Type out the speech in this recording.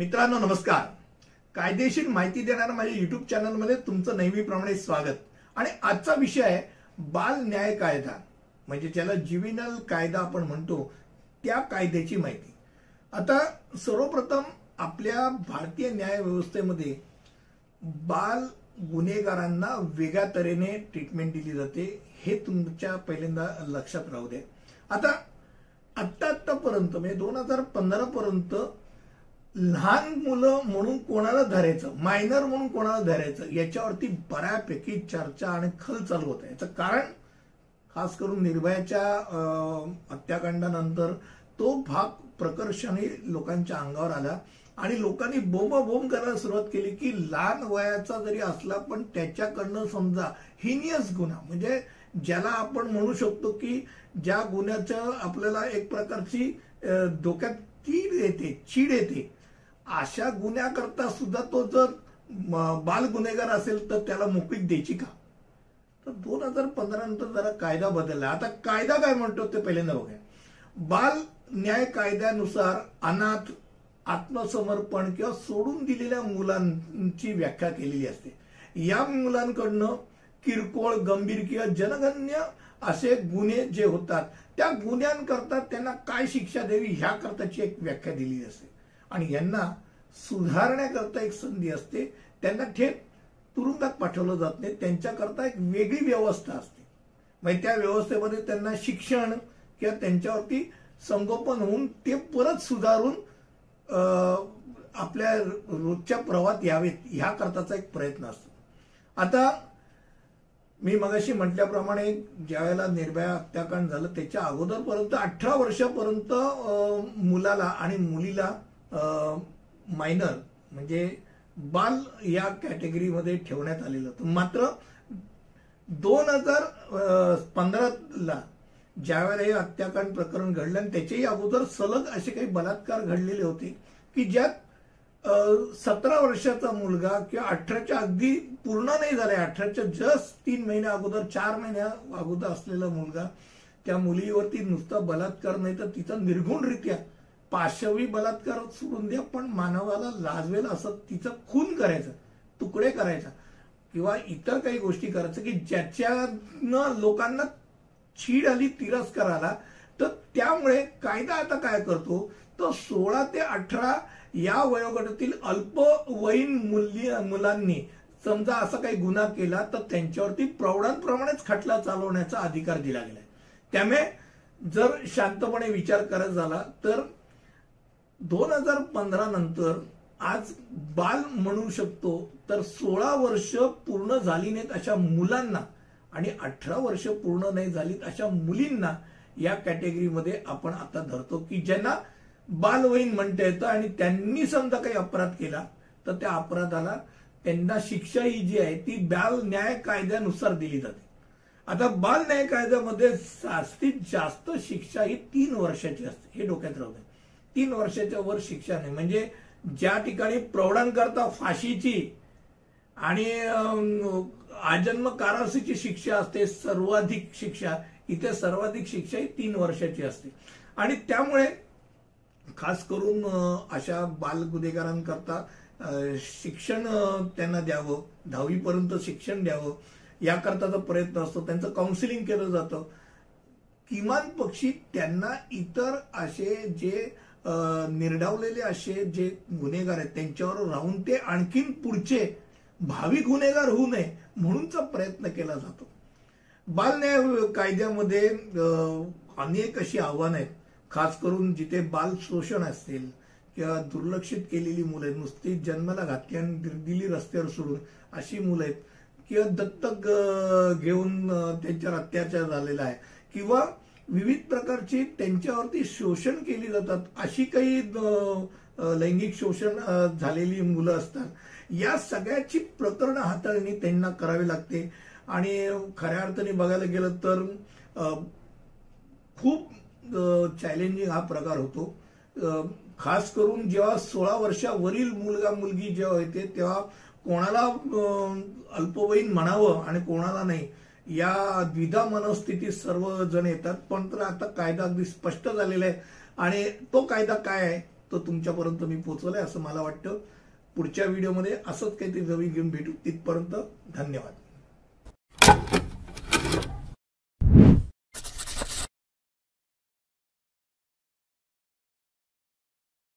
मित्रांनो नमस्कार. कायदेशीर माहिती देणाऱ्या माझ्या युट्यूब चॅनलमध्ये तुमचं नेहमीप्रमाणे स्वागत. आणि आजचा विषय आहे बाल न्याय कायदा. म्हणजे ज्याला जिव्हिनल कायदा आपण म्हणतो त्या कायद्याची माहिती. आता सर्वप्रथम आपल्या भारतीय न्याय व्यवस्थेमध्ये बाल गुन्हेगारांना वेगळ्या तऱ्हेने ट्रीटमेंट दिली जाते. हे तुमच्या पहिल्यांदा लक्षात राहू दे आता आत्ता आत्तापर्यंत म्हणजे दोन हजार पंधरा पर्यंत लहान मुलं म्हणून कोणाला धरायचं? मायनर म्हणून कोणाला धरायचं? याच्यावरती बऱ्यापैकी चर्चा आणि खल चालू होत याचं कारण खास करून निर्भयाच्या हत्याकांडानंतर तो भाग प्रकर्षाने लोकांच्या अंगावर आला आणि लोकांनी बोंबाबोंब करायला सुरुवात केली की लहान वयाचा जरी असला पण त्याच्याकडनं समजा हिनियस गुन्हा म्हणजे ज्याला आपण म्हणू शकतो की ज्या गुन्ह्याचं आपल्याला एक प्रकारची डोक्यात तीड येते चीड येते अशा गुन्ह्याकरता सुद्धा तो जर बाल गुन्हेगार असेल तर त्याला मोकळीक द्यायची का? तर दोन हजार पंधरा नंतर जरा कायदा बदलला. आता कायदा काय म्हणतो ते पहिल्यांदा बघूया. बाल न्याय कायद्यानुसार अनाथ आत्मसमर्पण किंवा सोडून दिलेल्या मुलांची व्याख्या केलेली असते. या मुलांकडनं किरकोळ गंभीर किंवा जनगण्य असे गुन्हे जे होतात त्या गुन्ह्यांकरता त्यांना काय शिक्षा द्यावी ह्या करताची एक व्याख्या दिलेली असते. आणि यांना सुधारण्याकरता एक संधी असते. त्यांना थेट तुरुंगात पाठवलं जात नाही. त्यांच्याकरता एक वेगळी व्यवस्था असते. म्हणजे त्या व्यवस्थेमध्ये त्यांना शिक्षण किंवा त्यांच्यावरती संगोपन होऊन ते परत सुधारून आपल्या रोजच्या प्रवाहात यावेत. ह्या करताचा एक प्रयत्न असतो. आता मी मगाशी म्हटल्याप्रमाणे ज्यावेळेला निर्भया हत्याकांड झालं त्याच्या अगोदरपर्यंत अठरा वर्षापर्यंत मुलाला आणि मुलीला मायनर म्हणजे बाल या कॅटेगरीमध्ये ठेवण्यात आलेलं. होतं मात्र दोन हजार पंधराला ज्यावेळेला हे हत्याकांड प्रकरण घडलं आणि त्याच्याही अगोदर सलग असे काही बलात्कार घडलेले होते की ज्यात सतरा वर्षाचा मुलगा किंवा अठराच्या अगदी पूर्ण नाही झालाय अठराच्या जस्ट तीन महिन्या अगोदर चार महिन्या अगोदर असलेला मुलगा त्या मुलीवरती नुसता बलात्कार नाही तर तिचा निर्गुणरित्या पाशवी बलात्कार सोडून द्या पण मानवाला लाजवेल असं तिचं खून करायचं तुकडे करायचा किंवा इतर काही गोष्टी करायचं की ज्याच्यानं लोकांना छीड आली तिरस्कार आला तर त्यामुळे कायदा आता काय करतो तर सोळा ते अठरा या वयोगटातील अल्पवयीन मुली मुलांनी समजा असा काही गुन्हा केला तर त्यांच्यावरती प्रौढांप्रमाणेच खटला चालवण्याचा अधिकार दिला गेलाय. त्यामुळे जर शांतपणे विचार करत झाला तर दोन हजार पंधरा नंतर आज बाल म्हणू शकतो तर सोळा वर्ष पूर्ण झाली नाहीत अशा मुलांना आणि अठरा वर्ष पूर्ण नाही झालीत अशा मुलींना या कॅटेगरीमध्ये आपण आता धरतो की ज्यांना बालवयीन म्हणता येतं आणि त्यांनी समजा काही अपराध केला तर त्या अपराधाला त्यांना शिक्षा ही जी आहे ती बाल न्याय कायद्यानुसार दिली जाते. आता बाल न्याय कायद्यामध्ये जास्तीत जास्त शिक्षा ही तीन वर्षाची असते. हे डोक्यात राहू दे तीन वर्षाच्या वर शिक्षा नाही. म्हणजे ज्या ठिकाणी प्रौढांकरता फाशीची आणि आजन्म कारासीची शिक्षा असते सर्वाधिक शिक्षा इथे सर्वाधिक शिक्षा ही तीन वर्षाची असते. आणि त्यामुळे खास करून अशा बाल गुन्हेगारांकरता शिक्षण त्यांना द्यावं दहावीपर्यंत शिक्षण द्यावं याकरताचा प्रयत्न असतो त्यांचं काउन्सिलिंग केलं जातं. किमान पक्षी त्यांना इतर असे जे निर्डावलेले असे जे गुन्हेगार आहेत त्यांच्यावर राहून ते आणखीन पुढचे भावी गुन्हेगार होऊ नये म्हणूनचा प्रयत्न केला जातो. बाल न्याय कायद्यामध्ये अनेक अशी आव्हानं आहेत. खास करून जिथे बाल शोषण असतील किंवा दुर्लक्षित केलेली मुलं आहेत नुसती जन्माला घातली आणि दिली रस्त्यावर सोडून अशी मुलं आहेत. किंवा दत्तक घेऊन त्यांच्यावर अत्याचार झालेला आहे. किंवा विविध प्रकारची त्यांच्यावरती शोषण केली जातात. अशी काही लैंगिक शोषण झालेली मुलं असतात. या सगळ्याची प्रकरणं हाताळणी त्यांना करावी लागते. आणि खऱ्या अर्थाने बघायला गेलं तर खूप चॅलेंजिंग हा प्रकार होतो. खास करून जेव्हा सोळा वर्षावरील मुलगा मुलगी जेव्हा येते तेव्हा कोणाला अल्पवयीन म्हणावं आणि कोणाला नाही या द्विधा मनस्थितीत सर्वजण येतात. पण तर आता कायदा अगदी स्पष्ट झालेला आहे. आणि तो कायदा काय आहे तो तुमच्यापर्यंत मी पोहोचवलाय असं मला वाटतं. पुढच्या व्हिडिओमध्ये असंच काहीतरी नवीन घेऊन भेटू. तिथपर्यंत धन्यवाद.